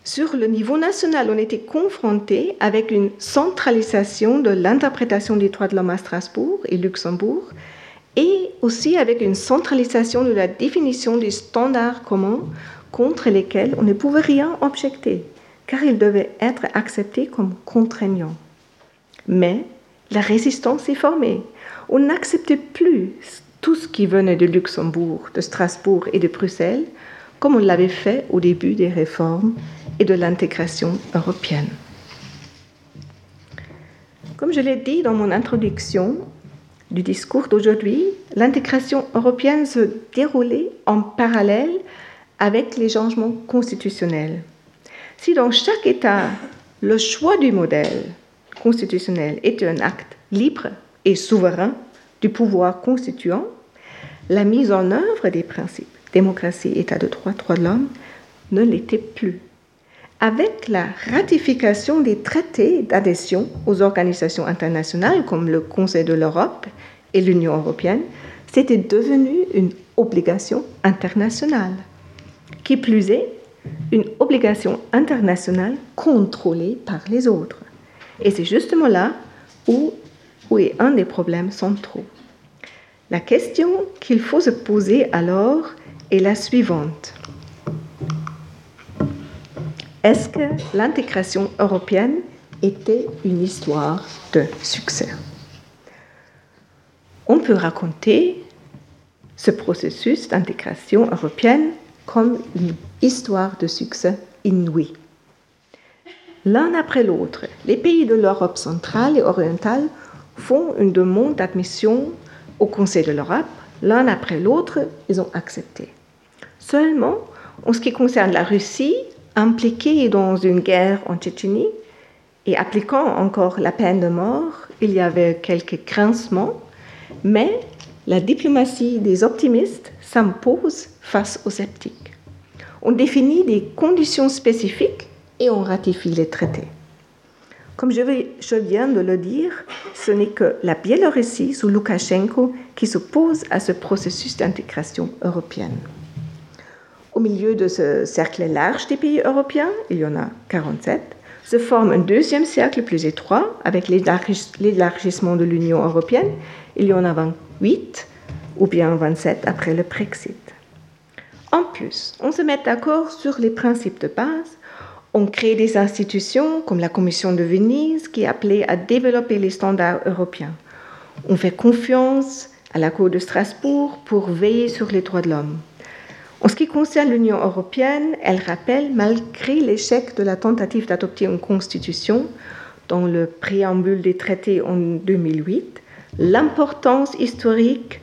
Speaker 2: Sur le niveau national, on était confronté avec une centralisation de l'interprétation des droits de l'homme à Strasbourg et Luxembourg, et aussi avec une centralisation de la définition des standards communs contre lesquels on ne pouvait rien objecter, car ils devaient être acceptés comme contraignants. Mais la résistance est formée. On n'acceptait plus tout ce qui venait de Luxembourg, de Strasbourg et de Bruxelles, comme on l'avait fait au début des réformes et de l'intégration européenne. Comme je l'ai dit dans mon introduction, du discours d'aujourd'hui, l'intégration européenne se déroulait en parallèle avec les changements constitutionnels. Si dans chaque État, le choix du modèle constitutionnel était un acte libre et souverain du pouvoir constituant, la mise en œuvre des principes démocratie, État de droit, droit de l'homme ne l'était plus. Avec la ratification des traités d'adhésion aux organisations internationales comme le Conseil de l'Europe et l'Union européenne, c'était devenu une obligation internationale. Qui plus est, une obligation internationale contrôlée par les autres. Et c'est justement là où, est un des problèmes centraux. La question qu'il faut se poser alors est la suivante. Est-ce que l'intégration européenne était une histoire de succès? On peut raconter ce processus d'intégration européenne comme une histoire de succès inouïe. L'un après l'autre, les pays de l'Europe centrale et orientale font une demande d'admission au Conseil de l'Europe. L'un après l'autre, ils ont accepté. Seulement, en ce qui concerne la Russie, impliquée dans une guerre en Tchétchénie et appliquant encore la peine de mort, il y avait quelques grincements, mais la diplomatie des optimistes s'impose face aux sceptiques. On définit des conditions spécifiques et on ratifie les traités. Comme je viens de le dire, ce n'est que la Biélorussie sous Loukachenko qui s'oppose à ce processus d'intégration européenne. Au milieu de ce cercle large des pays européens, il y en a 47, se forme un deuxième cercle plus étroit avec l'élargissement de l'Union européenne. Il y en a 28 ou bien 27 après le Brexit. En plus, on se met d'accord sur les principes de base. On crée des institutions comme la Commission de Venise qui est appelée à développer les standards européens. On fait confiance à la Cour de Strasbourg pour veiller sur les droits de l'homme. En ce qui concerne l'Union européenne, elle rappelle, malgré l'échec de la tentative d'adopter une constitution dans le préambule des traités en 2008, l'importance historique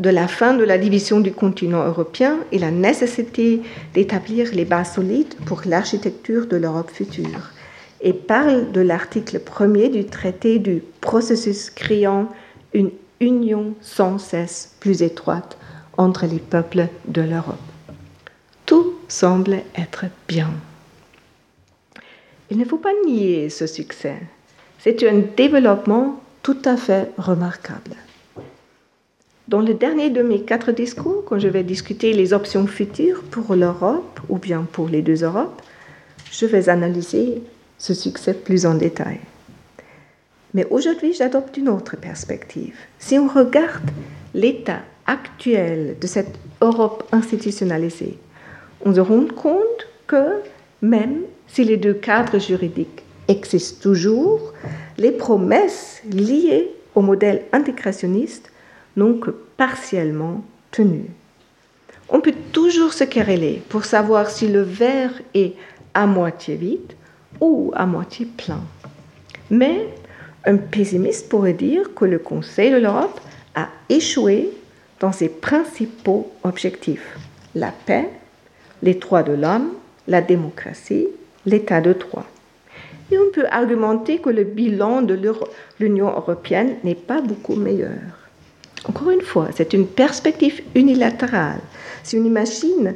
Speaker 2: de la fin de la division du continent européen et la nécessité d'établir les bases solides pour l'architecture de l'Europe future, et parle de l'article 1er du traité du processus créant une union sans cesse plus étroite entre les peuples de l'Europe. Tout semble être bien. Il ne faut pas nier ce succès. C'est un développement tout à fait remarquable. Dans le dernier de mes quatre discours, quand je vais discuter les options futures pour l'Europe ou bien pour les deux Europes, je vais analyser ce succès plus en détail. Mais aujourd'hui, j'adopte une autre perspective. Si on regarde l'état actuel de cette Europe institutionnalisée, on se rend compte que même si les deux cadres juridiques existent toujours, les promesses liées au modèle intégrationniste n'ont que partiellement tenu. On peut toujours se quereller pour savoir si le verre est à moitié vide ou à moitié plein. Mais un pessimiste pourrait dire que le Conseil de l'Europe a échoué dans ses principaux objectifs, la paix, les droits de l'homme, la démocratie, l'état de droit. Et on peut argumenter que le bilan de l'Union européenne n'est pas beaucoup meilleur. Encore une fois, c'est une perspective unilatérale. Si on imagine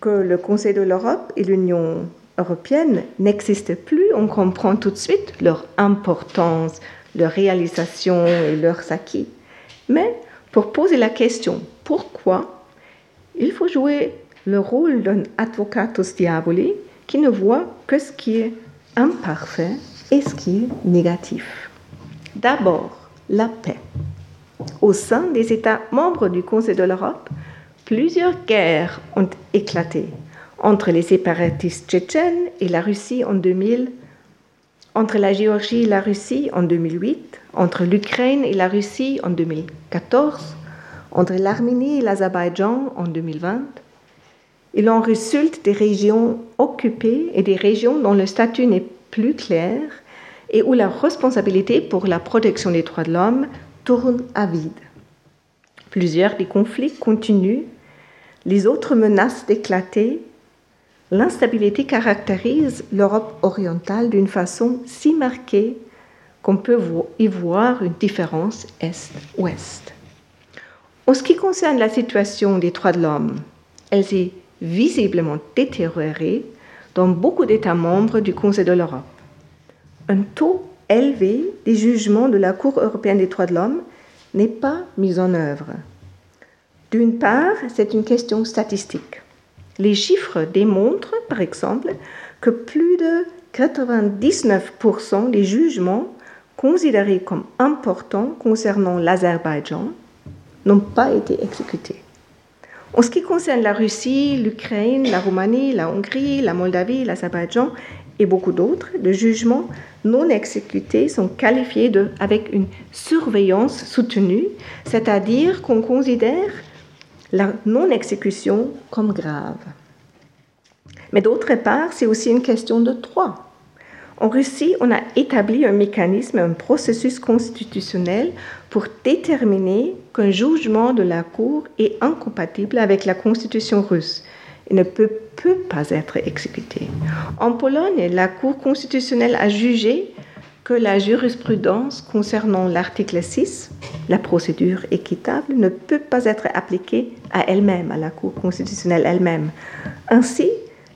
Speaker 2: que le Conseil de l'Europe et l'Union européenne n'existent plus, on comprend tout de suite leur importance, leur réalisation et leurs acquis. Mais pour poser la question pourquoi, il faut jouer le rôle d'un advocatus diaboli qui ne voit que ce qui est imparfait et ce qui est négatif. D'abord, la paix. Au sein des États membres du Conseil de l'Europe, plusieurs guerres ont éclaté entre les séparatistes tchétchènes et la Russie en 2000, entre la Géorgie et la Russie en 2008, entre l'Ukraine et la Russie en 2014, entre l'Arménie et l'Azerbaïdjan en 2020. Il en résulte des régions occupées et des régions dont le statut n'est plus clair et où la responsabilité pour la protection des droits de l'homme tourne à vide. Plusieurs des conflits continuent, les autres menacent d'éclater. L'instabilité caractérise l'Europe orientale d'une façon si marquée qu'on peut y voir une différence Est-Ouest. En ce qui concerne la situation des droits de l'homme, visiblement détériorée dans beaucoup d'États membres du Conseil de l'Europe. Un taux élevé des jugements de la Cour européenne des droits de l'homme n'est pas mis en œuvre. D'une part, c'est une question statistique. Les chiffres démontrent, par exemple, que plus de 99% des jugements considérés comme importants concernant l'Azerbaïdjan n'ont pas été exécutés. En ce qui concerne la Russie, l'Ukraine, la Roumanie, la Hongrie, la Moldavie, l'Azerbaïdjan et beaucoup d'autres, les jugements non exécutés sont qualifiés de, avec une surveillance soutenue, c'est-à-dire qu'on considère la non-exécution comme grave. Mais d'autre part, c'est aussi une question de droit. En Russie, on a établi un mécanisme, un processus constitutionnel pour déterminer qu'un jugement de la Cour est incompatible avec la constitution russe et ne peut, peut pas être exécuté. En Pologne, la Cour constitutionnelle a jugé que la jurisprudence concernant l'article 6, la procédure équitable, ne peut pas être appliquée à elle-même, à la Cour constitutionnelle elle-même. Ainsi,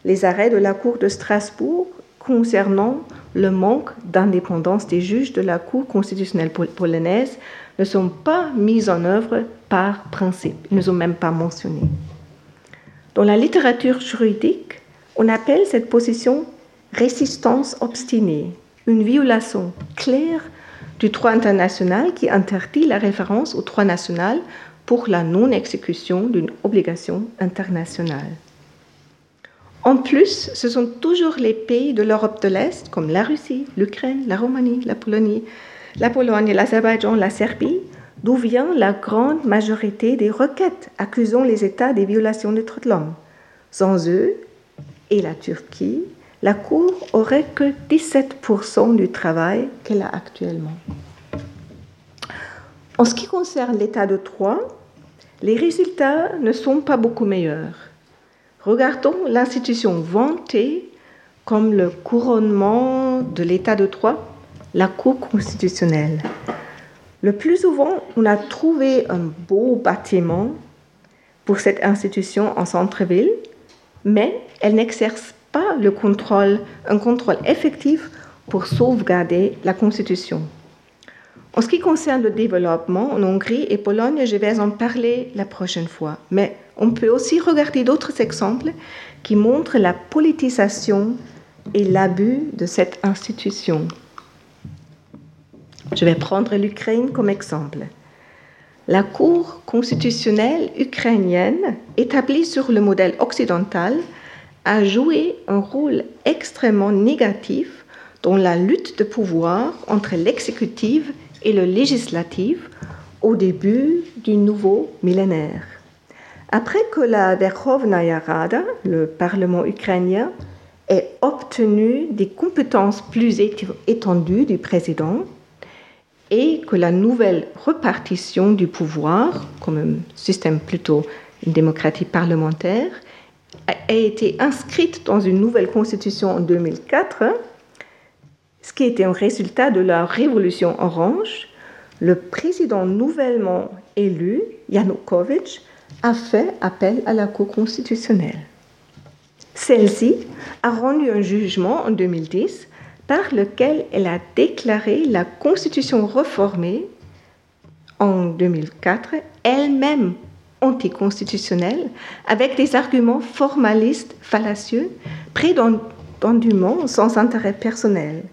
Speaker 2: les arrêts de la Cour de Strasbourg concernant le manque d'indépendance des juges de la Cour constitutionnelle polonaise ne sont pas mis en œuvre par principe, ils ne sont même pas mentionnés. Dans la littérature juridique, on appelle cette position résistance obstinée, une violation claire du droit international qui interdit la référence au droit national pour la non-exécution d'une obligation internationale. En plus, ce sont toujours les pays de l'Europe de l'Est, comme la Russie, l'Ukraine, la Roumanie, la Pologne, la Pologne, l'Azerbaïdjan, la Serbie, d'où vient la grande majorité des requêtes accusant les États des violations des droits de l'homme. Sans eux et la Turquie, la Cour aurait que 17% du travail qu'elle a actuellement. En ce qui concerne l'état de droit, les résultats ne sont pas beaucoup meilleurs. Regardons l'institution vantée comme le couronnement de l'état de droit, la Cour constitutionnelle. Le plus souvent, on a trouvé un beau bâtiment pour cette institution en centre-ville, mais elle n'exerce pas le contrôle, un contrôle effectif pour sauvegarder la Constitution. En ce qui concerne le développement en Hongrie et Pologne, je vais en parler la prochaine fois. Mais on peut aussi regarder d'autres exemples qui montrent la politisation et l'abus de cette institution. Je vais prendre l'Ukraine comme exemple. La Cour constitutionnelle ukrainienne, établie sur le modèle occidental, a joué un rôle extrêmement négatif dans la lutte de pouvoir entre l'exécutif et le législatif au début du nouveau millénaire. Après que la Verkhovnaya Rada, le Parlement ukrainien, ait obtenu des compétences plus étendues du président et que la nouvelle repartition du pouvoir, comme un système plutôt démocratique parlementaire, a été inscrite dans une nouvelle constitution en 2004, ce qui était un résultat de la révolution orange, le président nouvellement élu, Yanukovych, a fait appel à la Cour constitutionnelle. Celle-ci a rendu un jugement en 2010 par lequel elle a déclaré la Constitution réformée en 2004 elle-même anticonstitutionnelle avec des arguments formalistes fallacieux, prétendument sans intérêt personnel.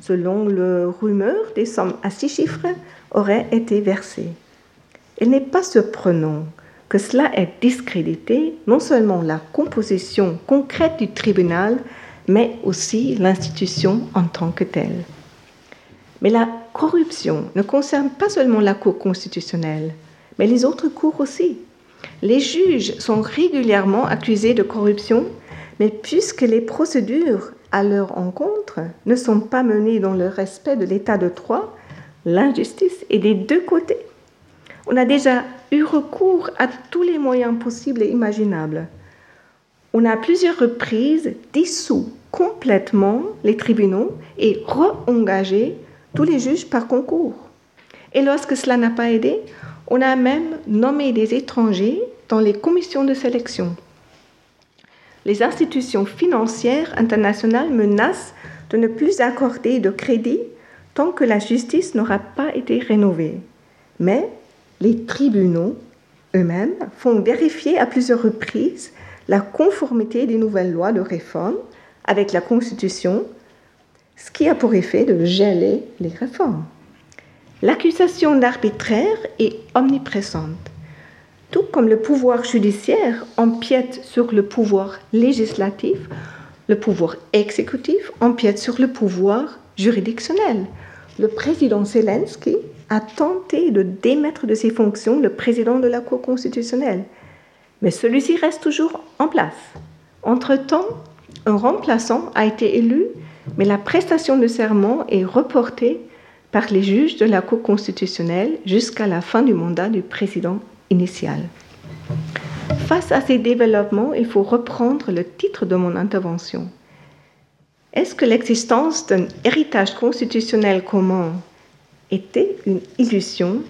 Speaker 2: Selon le rumeur, des sommes à six chiffres auraient été versées. Il n'est pas surprenant que cela ait discrédité non seulement la composition concrète du tribunal, mais aussi l'institution en tant que telle. Mais la corruption ne concerne pas seulement la Cour constitutionnelle, mais les autres cours aussi. Les juges sont régulièrement accusés de corruption, mais puisque les procédures à leur encontre ne sont pas menées dans le respect de l'état de droit, l'injustice est des deux côtés. On a déjà eu recours à tous les moyens possibles et imaginables. On a à plusieurs reprises dissous complètement les tribunaux et re-engagé tous les juges par concours. Et lorsque cela n'a pas aidé, on a même nommé des étrangers dans les commissions de sélection. Les institutions financières internationales menacent de ne plus accorder de crédit tant que la justice n'aura pas été rénovée. Mais les tribunaux eux-mêmes font vérifier à plusieurs reprises la conformité des nouvelles lois de réforme avec la Constitution, ce qui a pour effet de geler les réformes. L'accusation d'arbitraire est omniprésente. Tout comme le pouvoir judiciaire empiète sur le pouvoir législatif, le pouvoir exécutif empiète sur le pouvoir juridictionnel. Le président Zelensky a tenté de démettre de ses fonctions le président de la Cour constitutionnelle, mais celui-ci reste toujours en place. Entre-temps, un remplaçant a été élu, mais la prestation de serment est reportée par les juges de la Cour constitutionnelle jusqu'à la fin du mandat du président initial. Face à ces développements, il faut reprendre le titre de mon intervention. Est-ce que l'existence d'un héritage constitutionnel commun était une illusion.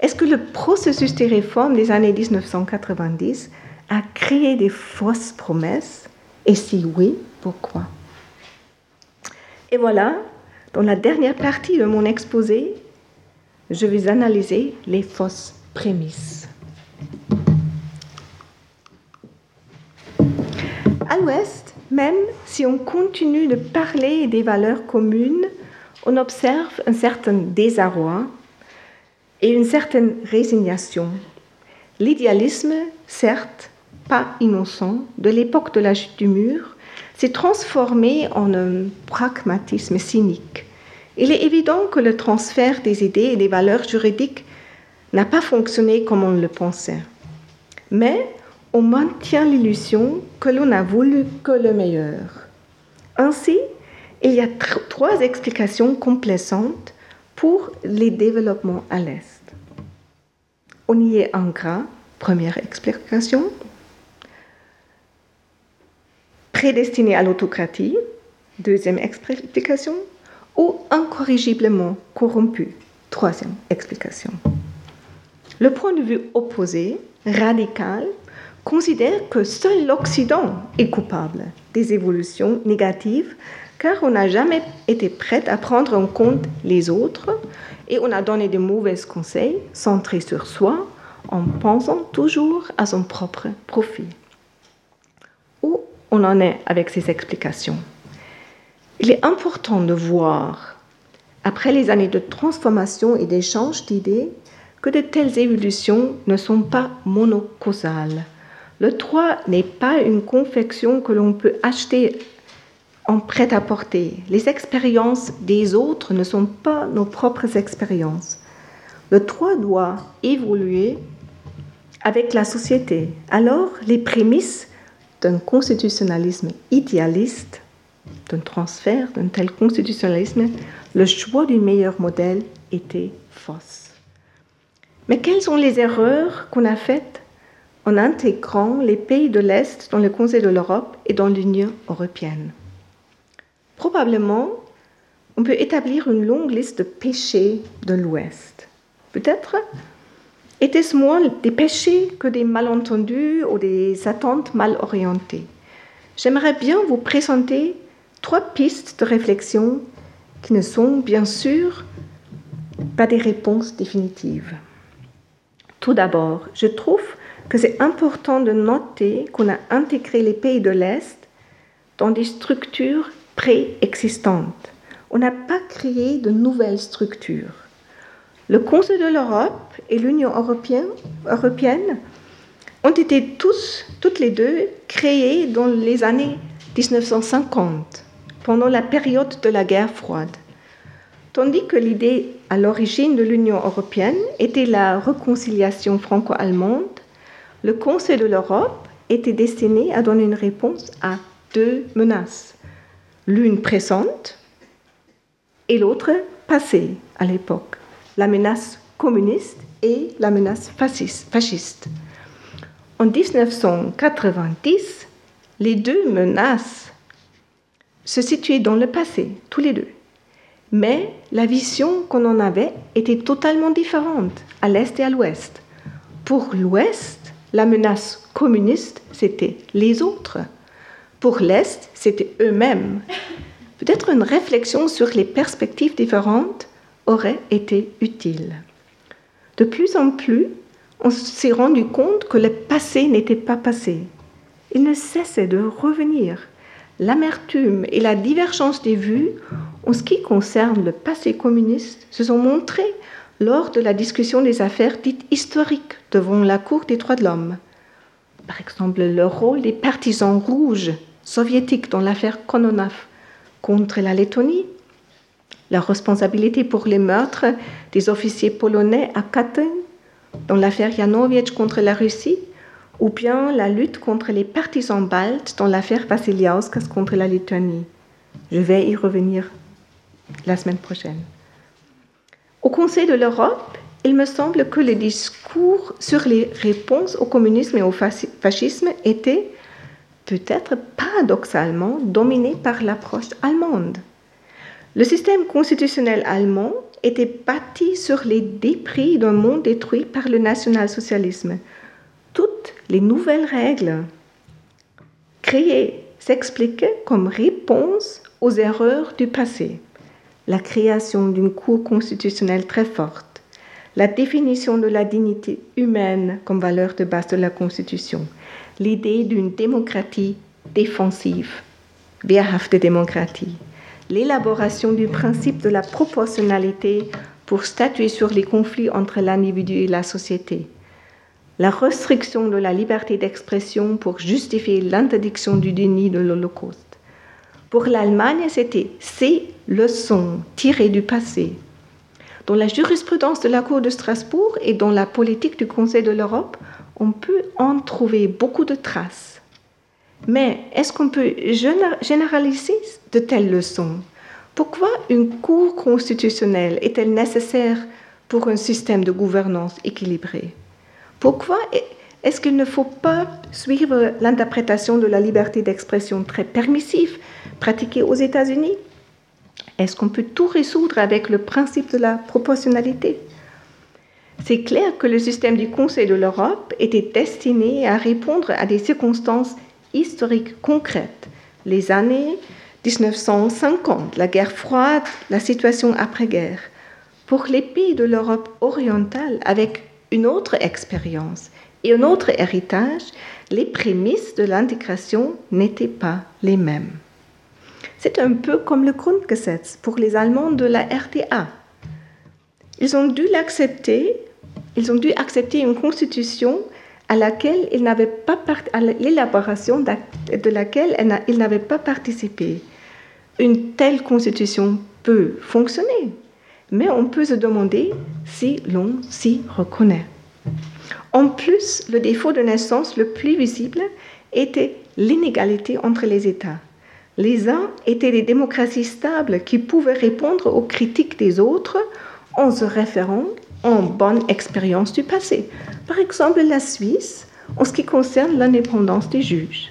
Speaker 2: Est-ce que le processus des réformes des années 1990 a créé des fausses promesses? Et si oui, pourquoi? Et voilà, dans la dernière partie de mon exposé, je vais analyser les fausses prémices. À l'ouest, même si on continue de parler des valeurs communes, on observe un certain désarroi et une certaine résignation. L'idéalisme, certes, pas innocent, de l'époque de la chute du mur, s'est transformé en un pragmatisme cynique. Il est évident que le transfert des idées et des valeurs juridiques n'a pas fonctionné comme on le pensait. Mais on maintient l'illusion que l'on a voulu que le meilleur. Ainsi, il y a trois explications complaisantes pour les développements à l'Est. On y est en gras, première explication. Prédestiné à l'autocratie, deuxième explication. Ou incorrigiblement corrompu, troisième explication. Le point de vue opposé, radical, considère que seul l'Occident est coupable des évolutions négatives car on n'a jamais été prêt à prendre en compte les autres et on a donné de mauvais conseils centrés sur soi en pensant toujours à son propre profit. Où on en est avec ces explications? Il est important de voir après les années de transformation et d'échange d'idées, que de telles évolutions ne sont pas monocausales. Le droit n'est pas une confection que l'on peut acheter en prêt-à-porter. Les expériences des autres ne sont pas nos propres expériences. Le droit doit évoluer avec la société. Alors, les prémices d'un constitutionnalisme idéaliste, d'un transfert d'un tel constitutionnalisme, le choix du meilleur modèle était fausse. Mais quelles sont les erreurs qu'on a faites en intégrant les pays de l'Est dans le Conseil de l'Europe et dans l'Union européenne? Probablement, on peut établir une longue liste de péchés de l'Ouest. Peut-être était-ce moins des péchés que des malentendus ou des attentes mal orientées J'aimerais bien vous présenter trois pistes de réflexion qui ne sont bien sûr pas des réponses définitives. Tout d'abord, je trouve que c'est important de noter qu'on a intégré les pays de l'Est dans des structures préexistantes. On n'a pas créé de nouvelles structures. Le Conseil de l'Europe et l'Union européenne, européenne ont été tous, toutes les deux, créés dans les années 1950, pendant la période de la guerre froide. Tandis que l'idée à l'origine de l'Union européenne était la réconciliation franco-allemande, le Conseil de l'Europe était destiné à donner une réponse à deux menaces, l'une présente et l'autre passée à l'époque la menace communiste et la menace fasciste. En 1990, les deux menaces se situaient dans le passé, tous les deux. Mais la vision qu'on en avait était totalement différente à l'Est et à l'Ouest. Pour l'Ouest, la menace communiste, c'était les autres. Pour l'Est, c'était eux-mêmes. Peut-être une réflexion sur les perspectives différentes aurait été utile. De plus en plus, on s'est rendu compte que le passé n'était pas passé. Il ne cessait de revenir. L'amertume et la divergence des vues en ce qui concerne le passé communiste se sont montrées lors de la discussion des affaires dites historiques devant la Cour des droits de l'homme. Par exemple, le rôle des partisans rouges soviétiques dans l'affaire Kononov contre la Lettonie la responsabilité pour les meurtres des officiers polonais à Katyn, dans l'affaire Janowicz contre la Russie, ou bien la lutte contre les partisans baltes dans l'affaire Vasiliauskas contre la Lituanie. Je vais y revenir la semaine prochaine. Au Conseil de l'Europe, il me semble que les discours sur les réponses au communisme et au fascisme étaient peut-être paradoxalement dominés par l'approche allemande. Le système constitutionnel allemand était bâti sur les débris d'un monde détruit par le national-socialisme. Toutes les nouvelles règles créées s'expliquaient comme réponse aux erreurs du passé. La création d'une cour constitutionnelle très forte, la définition de la dignité humaine comme valeur de base de la Constitution, l'idée d'une démocratie défensive, wehrhafte démocratie, l'élaboration du principe de la proportionnalité pour statuer sur les conflits entre l'individu et la société, la restriction de la liberté d'expression pour justifier l'interdiction du déni de l'Holocauste. Pour l'Allemagne, c'était ces leçons tirées du passé. Dans la jurisprudence de la Cour de Strasbourg et dans la politique du Conseil de l'Europe, on peut en trouver beaucoup de traces. Mais est-ce qu'on peut généraliser de telles leçons? Pourquoi une Cour constitutionnelle est-elle nécessaire pour un système de gouvernance équilibré? Pourquoi est-ce qu'il ne faut pas suivre l'interprétation de la liberté d'expression très permissive pratiquée aux États-Unis? Est-ce qu'on peut tout résoudre avec le principe de la proportionnalité? C'est clair que le système du Conseil de l'Europe était destiné à répondre à des circonstances historiques concrètes, les années 1950, la guerre froide, la situation après-guerre, pour les pays de l'Europe orientale avec une autre expérience et un autre héritage, les prémices de l'intégration n'étaient pas les mêmes. C'est un peu comme le Grundgesetz pour les Allemands de la RTA. Ils ont dû l'accepter, ils ont dû accepter une constitution à laquelle ils n'avaient pas l'élaboration de laquelle ils n'avaient pas participé. Une telle constitution peut fonctionner, mais on peut se demander si l'on s'y reconnaît. En plus, le défaut de naissance le plus visible était l'inégalité entre les États. Les uns étaient des démocraties stables qui pouvaient répondre aux critiques des autres en se référant en bonne expérience du passé. Par exemple, la Suisse, en ce qui concerne l'indépendance des juges.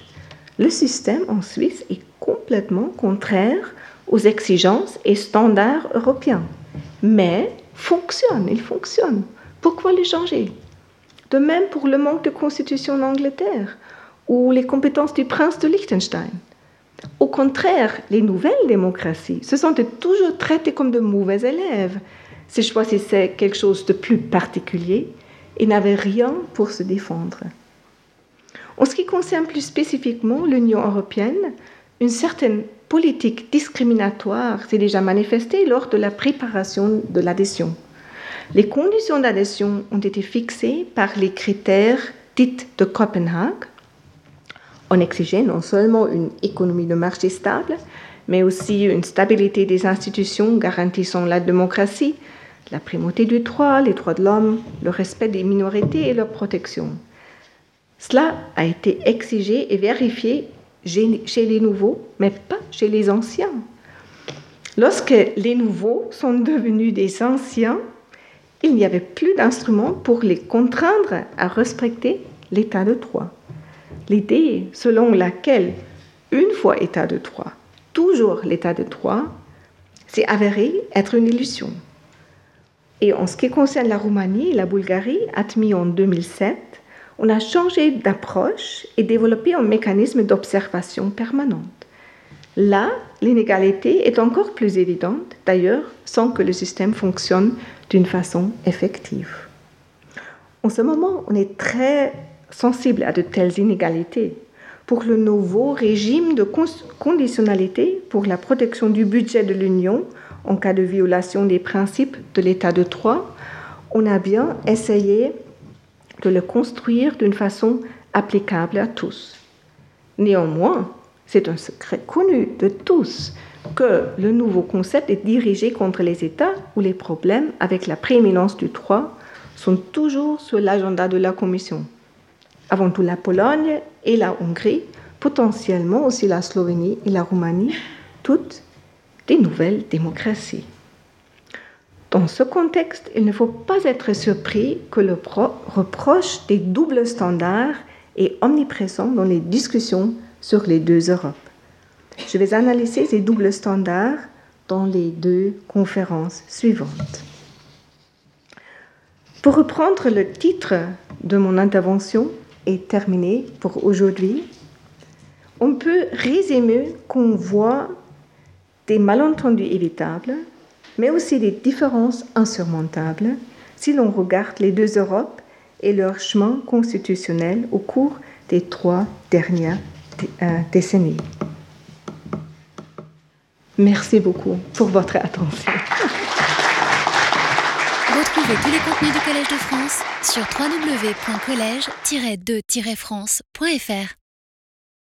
Speaker 2: Le système en Suisse est complètement contraire aux exigences et standards européens, mais fonctionne, il fonctionne. Pourquoi le changer? De même pour le manque de constitution en Angleterre ou les compétences du prince de Liechtenstein. Au contraire, les nouvelles démocraties se sont toujours traitées comme de mauvais élèves s'ils choisissaient quelque chose de plus particulier et n'avaient rien pour se défendre. En ce qui concerne plus spécifiquement l'Union européenne, une certaine politique discriminatoire s'est déjà manifestée lors de la préparation de l'adhésion. Les conditions d'adhésion ont été fixées par les critères dits de Copenhague. On exigeait non seulement une économie de marché stable, mais aussi une stabilité des institutions garantissant la démocratie, la primauté du droit, les droits de l'homme, le respect des minorités et leur protection. Cela a été exigé et vérifié chez les nouveaux, mais pas chez les anciens. Lorsque les nouveaux sont devenus des anciens, il n'y avait plus d'instruments pour les contraindre à respecter l'état de droit. L'idée selon laquelle, une fois état de droit, toujours l'état de droit, s'est avérée être une illusion. Et en ce qui concerne la Roumanie et la Bulgarie, admis en 2007, on a changé d'approche et développé un mécanisme d'observation permanente. Là, l'inégalité est encore plus évidente, d'ailleurs, sans que le système fonctionne d'une façon effective. En ce moment, on est très sensible à de telles inégalités. Pour le nouveau régime de conditionnalité pour la protection du budget de l'Union en cas de violation des principes de l'état de droit, on a bien essayé de le construire d'une façon applicable à tous. Néanmoins, c'est un secret connu de tous que le nouveau concept est dirigé contre les États où les problèmes avec la prééminence du droit sont toujours sur l'agenda de la Commission. Avant tout la Pologne et la Hongrie, potentiellement aussi la Slovénie et la Roumanie, toutes des nouvelles démocraties. Dans ce contexte, il ne faut pas être surpris que le reproche des doubles standards est omniprésent dans les discussions sur les deux Europes. Je vais analyser ces doubles standards dans les deux conférences suivantes. Pour reprendre le titre de mon intervention et terminer pour aujourd'hui, on peut résumer qu'on voit des malentendus évitables mais aussi des différences insurmontables si l'on regarde les deux Europes et leur chemin constitutionnel au cours des trois dernières euh, décennies. Merci beaucoup pour votre attention.
Speaker 1: Retrouvez tous les contenus du Collège de France sur www.colège-2-france.fr.